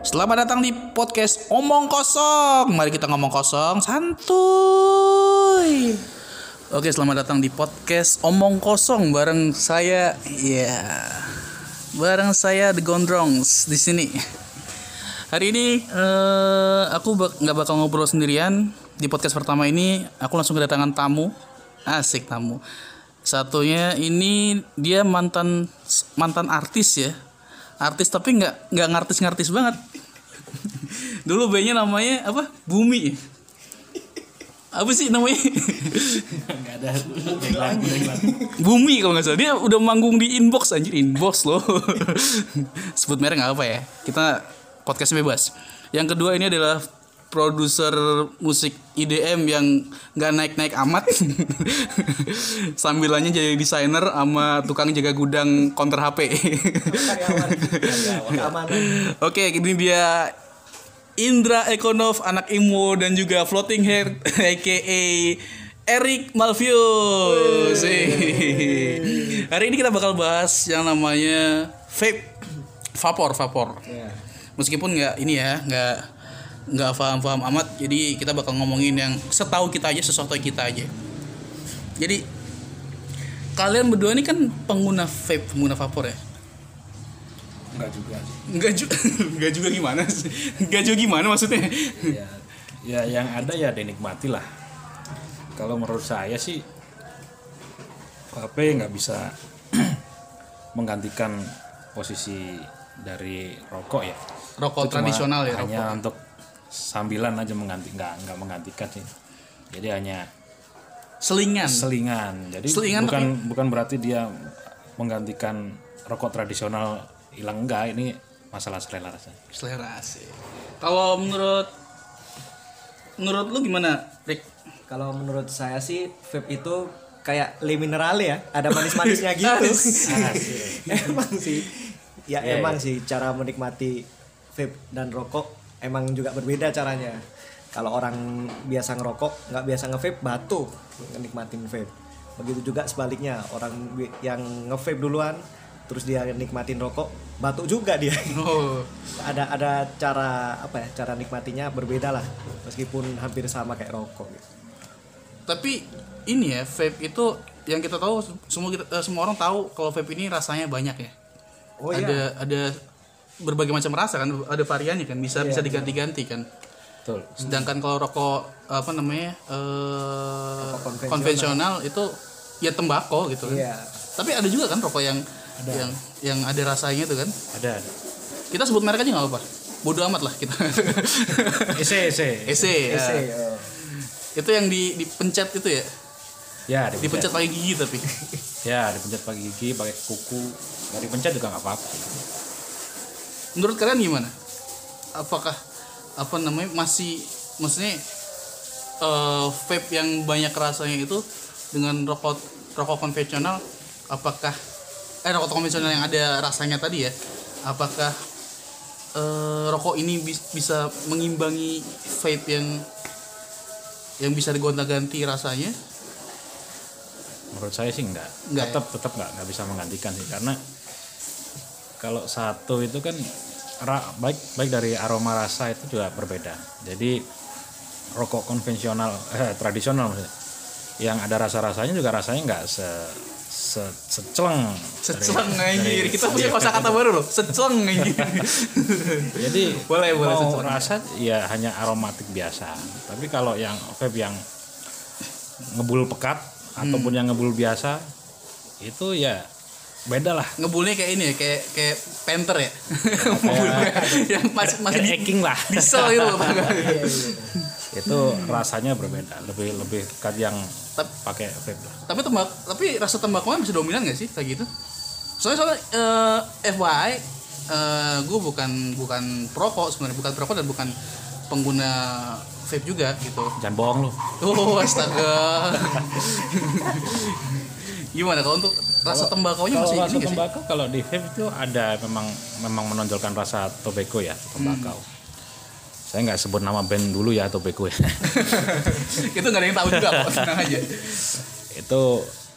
Selamat datang di podcast Omong Kosong. Mari kita ngomong kosong, santuy. Oke, selamat datang di podcast Omong Kosong bareng saya, ya, bareng saya The Gondrongs di sini. Hari ini eh, aku bak- nggak bakal ngobrol sendirian di podcast pertama ini. Aku langsung kedatangan tamu, asik tamu. Satunya ini dia mantan mantan artis ya, artis tapi nggak nggak ngartis-ngartis banget. Dulu B-nya namanya apa? Bumi. Apa sih namanya? Enggak ada. Bumi kalau nggak salah dia udah manggung di inbox anjir inbox loh sebut merek nggak apa ya kita podcast bebas yang kedua ini adalah produser musik IDM yang nggak naik naik amat. Sambilannya jadi desainer sama tukang jaga gudang counter HP Oke, ini dia Indra Ekonov, anak Imo dan juga Floating Hair aka Eric Malvius. Hari ini kita bakal bahas yang namanya vape, vapor, vapor. Meskipun nggak ini ya, nggak nggak paham-paham amat. Jadi kita bakal ngomongin yang setahu kita aja, sesuatu kita aja. Jadi kalian berdua ini kan pengguna vape, pengguna vapor ya? Enggak juga sih. Enggak juga, enggak juga gimana sih? Enggak juga gimana maksudnya? Ya, ya yang ada ya dinikmati lah. Kalau menurut saya sih HP nggak bisa menggantikan posisi dari rokok ya. Rokok Itu tradisional ya, Hanya rokok. untuk sambilan aja mengganti nggak nggak menggantikan sih. Jadi hanya Selingan. selingan. Jadi Selingan bukan bukan berarti dia menggantikan rokok tradisional hilang enggak ini masalah selera rasa. Selera sih. Kalau menurut menurut lu gimana, Rick? kalau menurut saya sih vape itu kayak le minerale ya ada manis-manisnya gitu emang sih ya Iya, emang sih cara menikmati vape dan rokok emang juga berbeda caranya kalau orang biasa ngerokok nggak biasa nge-vape batu nikmatin vape begitu juga sebaliknya orang yang nge-vape duluan terus dia nikmatin rokok batuk juga dia Oh, ada ada cara apa ya cara nikmatinya berbeda lah meskipun hampir sama kayak rokok gitu. tapi ini ya, vape itu yang kita tahu semua kita, eh, semua orang tahu kalau vape ini rasanya banyak ya. Oh ada iya. ada berbagai macam rasa kan, ada variannya kan, bisa Iya, bisa diganti-ganti kan. Betul. Sedangkan kalau rokok apa namanya? Rokok konvensional. konvensional itu ya tembakau gitu kan. Iya. Tapi ada juga kan rokok yang yang yang ada rasanya itu kan. Ada ada. Kita sebut merek aja nggak apa-apa. Bodoh amat lah kita. Ese ese. EC. ya. Ese, oh. Itu yang di dipencet itu ya. Ya, dipencet. Dipencet pakai gigi tapi. Ya, dipencet pakai gigi, pakai kuku. Nggak dipencet juga nggak apa-apa. Menurut kalian gimana? Apakah apa namanya masih maksudnya eh, vape yang banyak rasanya itu dengan rokok rokok konvensional apakah eh rokok konvensional yang ada rasanya tadi ya apakah eh, rokok ini bis- bisa mengimbangi vape yang yang bisa digonta-ganti rasanya Menurut saya sih enggak. Enggak ya? tetap tetap enggak, enggak bisa menggantikan sih karena kalau satu itu kan baik baik dari aroma rasa itu juga berbeda. Jadi rokok konvensional eh, tradisional maksudnya yang ada rasa-rasanya juga rasanya enggak se se seceleng seceleng anjir kita punya efek kosakata itu. baru loh seceleng anjir Jadi Boleh, boleh, mau seceleng. rasa ya hanya aromatik biasa. Tapi kalau yang vape yang ngebul pekat Hmm. ataupun yang ngebul biasa itu ya beda lah. ngebulnya kayak ini ya kayak kayak penter ya ngebulnya yang masih masih di Eking lah. diesel gitu loh itu rasanya berbeda. Lebih lebih dekat yang pakai vape lah. tapi tembak tapi rasa tembakunya masih dominan gak sih kayak gitu soalnya soalnya eh, FYI eh, gue bukan bukan perokok sebenarnya bukan perokok dan bukan pengguna vape juga gitu Jangan bohong lu. oh astaga gimana kalau untuk rasa tembakaunya Kalau masih rasa ini tembakau kalau di vape itu ada memang memang menonjolkan rasa tobacco ya tembakau. Hmm. Saya nggak sebut nama band dulu ya tobacco ya. itu gak ada yang tahu juga kok tenang aja itu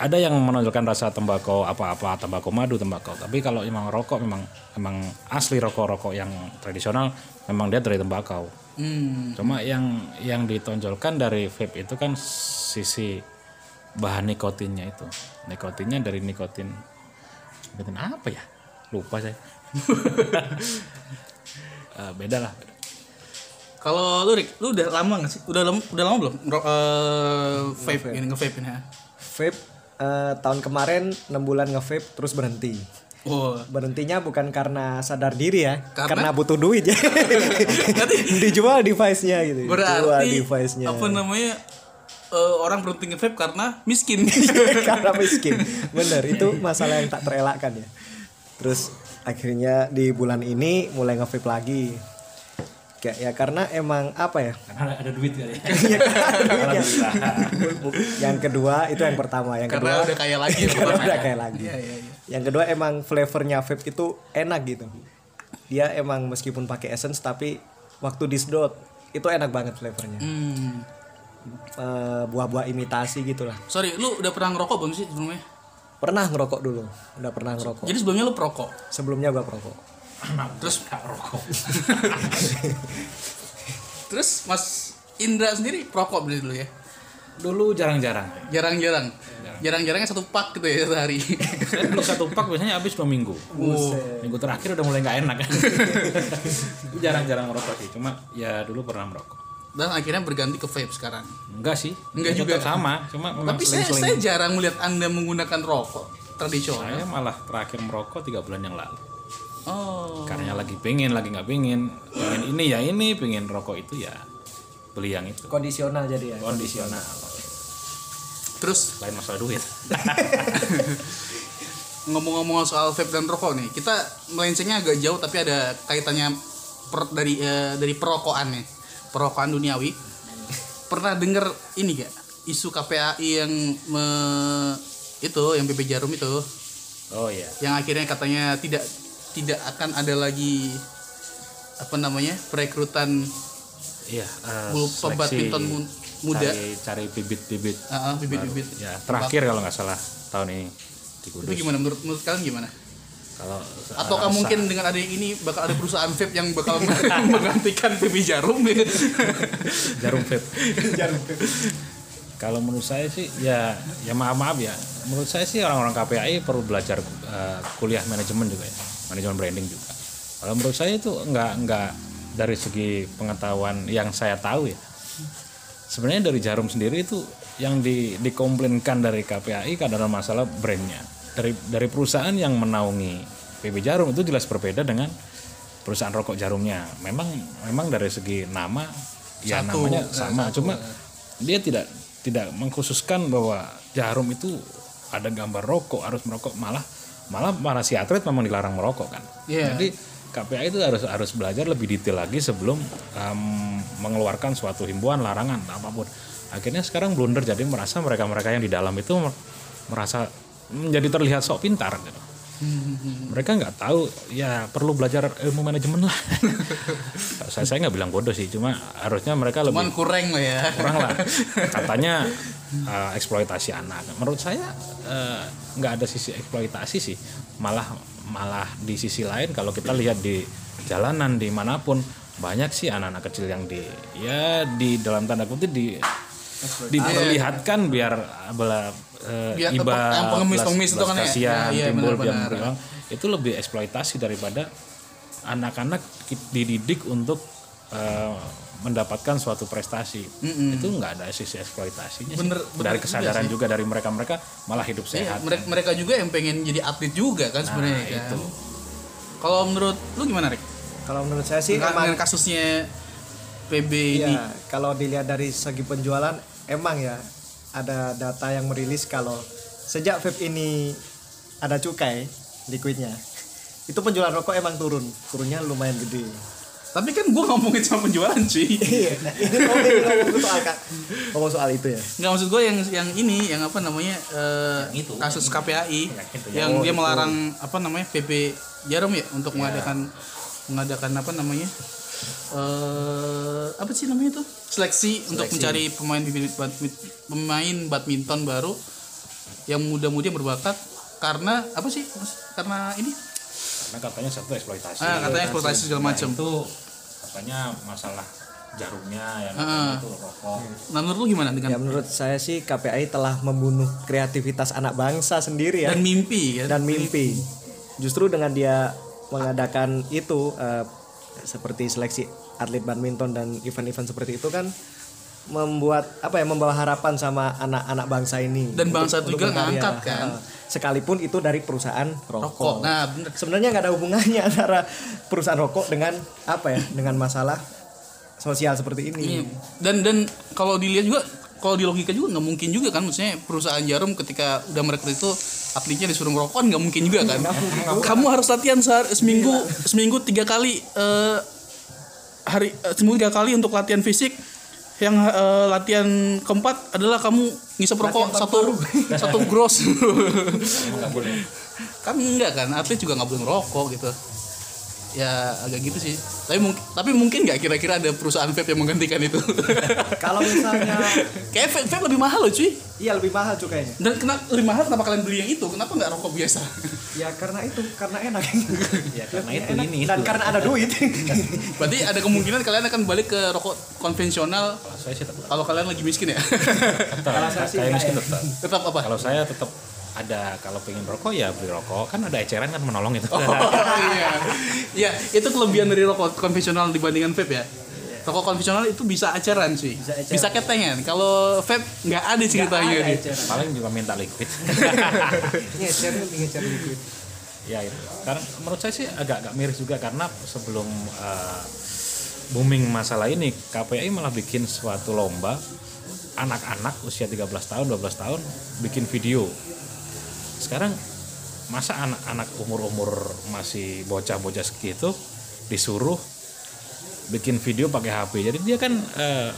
ada yang menonjolkan rasa tembakau apa-apa tembakau madu tembakau tapi kalau emang rokok memang memang asli rokok-rokok yang tradisional memang dia dari tembakau Hmm. cuma yang yang ditonjolkan dari vape itu kan sisi bahan nikotinnya itu nikotinnya dari nikotin nikotin apa ya lupa saya Eh, beda lah Kalau lu Rick, lu udah lama gak sih? Udah lama, udah lama belum? Ro- eh, vape ini nge-vape ini. ha? Vape eh, tahun kemarin 6 bulan nge-vape terus berhenti. Oh. Berhentinya bukan karena sadar diri ya, Karena? karena, butuh duit ya. Dijual device-nya gitu. Jual Berarti device-nya. apa namanya? Eh, orang berhenti nge-vape karena miskin. karena miskin. Bener, itu masalah yang tak terelakkan ya. Terus akhirnya di bulan ini mulai nge-vape lagi. Kayak ya karena emang apa ya? karena ada duit kali Ya, duitnya. yang kedua itu yang pertama, yang karena kedua udah kaya lagi. karena udah kayak lagi. Iya, iya, iya. Yang kedua emang flavornya vape itu enak gitu. Dia emang meskipun pakai essence tapi waktu disedot itu enak banget flavornya. Hmm. Eh, buah-buah imitasi gitulah. Sorry, lu udah pernah ngerokok belum sih sebelumnya? Pernah ngerokok dulu, udah pernah ngerokok. Jadi sebelumnya lu perokok. Sebelumnya gua perokok. Terus rokok terus Mas Indra sendiri perokok beli dulu ya? dulu jarang-jarang Jarang-jarang. Jarang-jarangnya satu pak gitu ya sehari. saya dulu satu pak biasanya habis dua minggu minggu terakhir udah mulai nggak enak kan jarang-jarang merokok sih cuma ya dulu pernah merokok Dan akhirnya berganti ke vape sekarang. enggak sih Enggak Ya, juga. tetap sama cuma Tapi saya, saya jarang melihat Anda menggunakan rokok tradisional. saya malah terakhir merokok tiga bulan yang lalu Oh. karena lagi pengen lagi nggak pengen pengen ini ya ini pengen rokok itu ya beli yang itu Kondisional jadi ya. kondisional Terus lain masalah duit ngomong-ngomong soal vape dan rokok nih, kita melencengnya agak jauh tapi ada kaitannya per- dari eh, dari perokokan nih. Perokokan duniawi. Pernah denger ini gak? Isu KPAI yang me, itu yang PP Jarum itu. Oh iya. Yang akhirnya katanya tidak tidak akan ada lagi apa namanya perekrutan iya eh, bulu badminton mu- muda. cari cari bibit-bibit Ah, ah, bibit-bibit. ya terakhir kalau nggak salah tahun ini di itu gimana? Menurut menurut kalian gimana kalau ataukah mungkin dengan ada yang ini bakal ada perusahaan vape yang bakal menggantikan PP Jarum ya? jarum vape. Kalau menurut saya sih ya ya maaf maaf ya. Menurut saya sih orang-orang KPAI perlu belajar eh, kuliah manajemen juga ya. Manajemen branding juga. Kalau menurut saya itu nggak nggak dari segi pengetahuan yang saya tahu ya. Sebenarnya dari jarum sendiri itu yang di dikomplainkan dari KPAI karena masalah brandnya dari dari perusahaan yang menaungi PB Jarum itu jelas berbeda dengan perusahaan rokok jarumnya. Memang memang dari segi nama ya Satu, namanya ya, sama. cuma dia tidak tidak mengkhususkan bahwa jarum itu ada gambar rokok harus merokok malah malah para si atlet memang dilarang merokok kan? Iya. jadi KPI itu harus harus belajar lebih detail lagi sebelum um, mengeluarkan suatu himbauan larangan apa pun. Akhirnya sekarang blunder jadi merasa mereka mereka yang di dalam itu mer- merasa menjadi terlihat sok pintar gitu. mereka nggak tahu ya perlu belajar ilmu manajemen lah. Saya saya nggak bilang bodoh sih cuma harusnya mereka lebih cuman kurang lah ya. kurang lah. Katanya eh, eksploitasi anak. Menurut saya eh, nggak ada sisi eksploitasi sih. Malah malah di sisi lain kalau kita lihat di jalanan di mana pun banyak sih anak-anak kecil yang di ya di dalam tanda kutip di diperlihatkan biar bela Biar iba yang pengemis-pengemis belas- itu kan ya? kasihan, Ya, iya, timbul biar berulang. itu lebih eksploitasi daripada anak-anak dididik untuk eh, mendapatkan suatu prestasi itu nggak ada sisi eksploitasinya sih. Bener- dari bener kesadaran juga, dari mereka mereka malah hidup Iya, sehat mereka, mereka juga yang pengen jadi atlet juga kan sebenarnya Nah, kan. itu. Kalau menurut lu gimana, Rick? Kalau menurut saya sih Dengan, emang dengan kasusnya PB ini. Iya, kalau dilihat dari segi penjualan emang ya ada data yang merilis kalau sejak vape ini ada cukai liquidnya itu penjualan rokok emang turun turunnya lumayan gede Tapi kan gua ngomongin soal penjualan cuy. iya nah, ini ngomong soal Kak. ngomong soal itu ya Nggak maksud gue yang yang ini yang apa namanya eh, Yang itu, kasus KPAI Yang itu, yang Oh, dia itu. melarang apa namanya PP Jarum ya untuk mengadakan mengadakan apa namanya eh apa sih namanya itu? Seleksi, untuk mencari pemain pemain badminton baru yang muda-mudi yang berbakat karena apa sih? Karena ini? Karena katanya satu eksploitasi. Ah, katanya eksploitasi segala Nah, macam. itu katanya masalah jarumnya yang Ah. katanya itu rokok. Nah menurut lu gimana dengan Ya menurut saya sih KPI telah membunuh kreativitas anak bangsa sendiri ya. Dan mimpi ya. Dan mimpi. Justru dengan dia mengadakan itu eh, seperti seleksi atlet badminton dan event-event seperti itu kan membuat apa ya membawa harapan sama anak-anak bangsa ini Dan bangsa Untuk- juga berkarya. ngangkat kan? Sekalipun itu dari perusahaan rokok, rokok nah bener sebenarnya nggak ada hubungannya antara perusahaan rokok dengan apa ya dengan masalah sosial seperti ini Iya. Dan dan kalau dilihat juga kalau di logika juga nggak mungkin juga kan maksudnya perusahaan jarum ketika udah merekrut itu atletnya disuruh merokok kan nggak mungkin juga kan. Kamu harus latihan sehari, seminggu seminggu tiga kali eh, hari eh, seminggu tiga kali untuk latihan fisik. Yang eh, latihan keempat adalah kamu ngisap rokok satu satu gross. kan enggak kan atlet juga nggak boleh ngerokok gitu ya agak gitu sih. Tapi mungkin tapi mungkin nggak kira-kira ada perusahaan vape yang menggantikan itu? Kalau misalnya kayak vape, vape lebih mahal loh cuy. Iya lebih mahal cukainya dan kenapa lebih mahal kenapa kalian beli yang itu? Kenapa nggak rokok biasa? Ya karena itu karena enak. Ya karena itu Enak. ini dan itu. karena ada duit. Berarti ada kemungkinan kalian akan balik ke rokok konvensional Kalau kalau kalian lagi miskin ya? Tetap. Saya sih miskin ya. tetap. Tetap apa? Kalau saya tetap ada kalau pengen rokok ya beli rokok. Kan ada eceran kan menolong itu. Oh iya. Ya itu kelebihan dari rokok konvensional dibandingkan vape ya? Rokok konvensional itu bisa acaran sih. Bisa acaran. bisa ketengan kalau vape nggak ada ceritanya ada nih. eceran. paling juga minta liquid. Ngecer ngecer duit ya itu. Karena menurut saya sih agak agak miris juga karena sebelum eh, booming masalah ini KPI malah bikin suatu lomba anak-anak usia 13 tahun 12 tahun bikin video sekarang masa anak-anak umur-umur masih bocah-bocah segitu disuruh bikin video pakai HP jadi dia kan eh,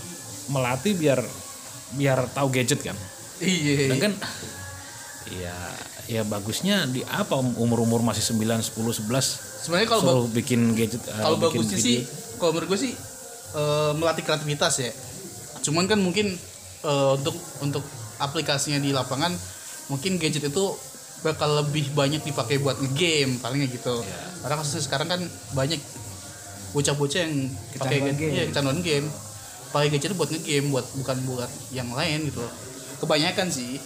melatih biar biar tahu gadget kan? Iya. Dan kan ya ya bagusnya di apa umur-umur masih 9 10 11 sebenarnya kalau suruh bikin gadget eh, kalau bikin bagusnya video. sih kalau menurut gue sih eh, melatih kreativitas ya. Cuman kan mungkin eh, untuk untuk aplikasinya di lapangan mungkin gadget itu bakal lebih banyak dipakai buat ngegame palingnya gitu. Karena kasusnya sekarang kan banyak bocah-bocah yang pakai gadget. Game. iya, kecanduan game. Pakai gadget buat ngegame buat bukan buat yang lain gitu. Kebanyakan sih.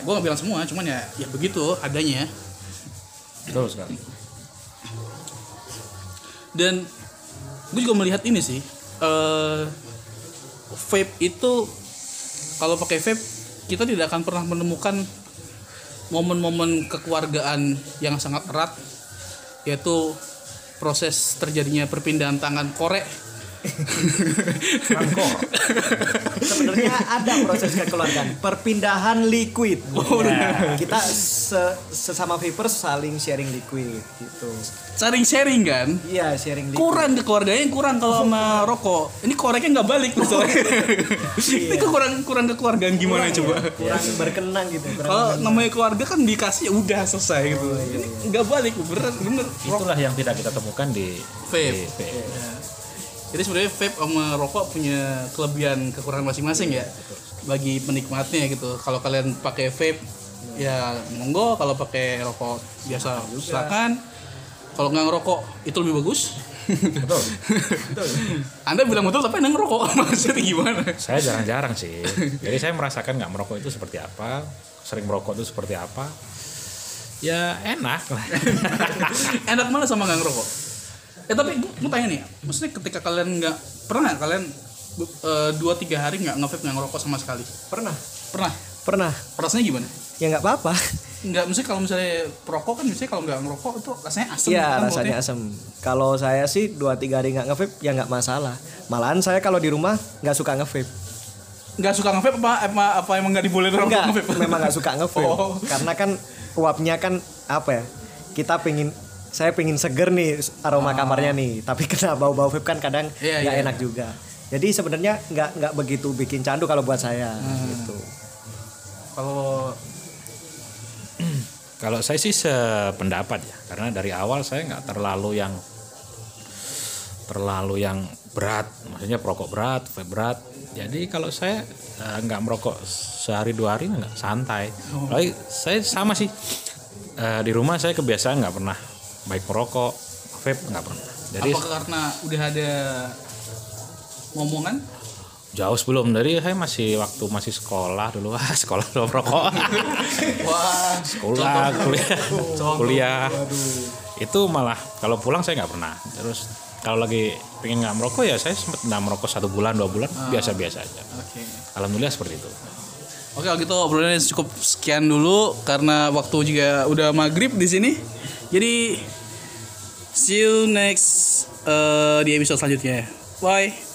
Gue nggak bilang semua cuman ya ya begitu adanya. Betul sekali. Dan gue juga melihat ini sih eh vape itu kalau pakai vape kita tidak akan pernah menemukan momen-momen kekeluargaan yang sangat erat yaitu proses terjadinya perpindahan tangan korek sebenarnya ada proses kekeluargaan. Perpindahan liquid. Ya, kita se- sesama vapers saling sharing liquid gitu. Saling sharing kan? Iya sharing liquid. Kurang kekeluarganya kurang kalau sama rokok. Ini koreknya nggak balik masalahnya ini kurang kurang kekeluargaan gimana coba? kurang berkenang gitu kurang kalau namanya keluarga kan dikasih ya udah selesai gitu. Ini nggak balik bener bener. Rokok itulah yang tidak kita temukan di Vape. di vape. Jadi sebenarnya vape sama rokok punya kelebihan kekurangan masing-masing ya bagi penikmatnya gitu. Kalau kalian pakai vape ya monggo. Kalau pakai rokok biasa silakan. Kalau nggak ngerokok itu lebih bagus. Betul. Anda bilang betul tapi anda ngerokok. Maksudnya gimana? Saya jarang-jarang sih. Jadi saya merasakan nggak merokok itu seperti apa sering merokok itu seperti apa. Ya enak lah. Enak mana sama nggak ngerokok eh tapi gue tanya nih maksudnya ketika kalian nggak pernah nggak kalian eh, dua tiga hari nggak ngevape nggak ngerokok sama sekali pernah pernah pernah rasanya gimana ya nggak apa-apa nggak misalnya kalau misalnya perokok kan misalnya kalau nggak ngerokok itu rasanya asam Iya kan rasanya asam. Kalau saya sih dua tiga hari nggak ngevape ya nggak masalah. Malahan saya kalau di rumah nggak suka ngevape. nggak suka ngevape apa apa, apa emang nggak Enggak, ngevape memang nggak suka ngevape. Oh. Karena kan uapnya kan apa ya? Kita pengen saya pengen seger nih aroma kamarnya nih, tapi kena bau-bau vape kan kadang Ah. Iya, nggak iya. enak juga. Jadi sebenarnya nggak nggak begitu bikin candu kalau buat saya Hmm. gitu. kalau Kalau saya sih sependapat ya, karena dari awal saya nggak terlalu yang terlalu yang berat, maksudnya perokok berat, vape berat. Jadi kalau saya nggak merokok sehari dua hari nggak santai. Tapi saya sama sih Eh, di rumah saya kebiasaan nggak pernah baik merokok, vape nggak pernah. Jadi Apakah karena udah ada ngomongan? jauh sebelum dari saya masih waktu masih sekolah dulu. Wah, sekolah belum merokok. Wah, sekolah kuliah. Kuliah. Itu malah kalau pulang saya nggak pernah. Terus kalau lagi pengen nggak merokok ya saya sempat nggak merokok satu bulan dua bulan biasa biasa aja. Oke. alhamdulillah seperti itu Oke, kalau gitu obrolannya cukup sekian dulu karena waktu juga udah maghrib di sini. Jadi see you next eh, di episode selanjutnya. Bye.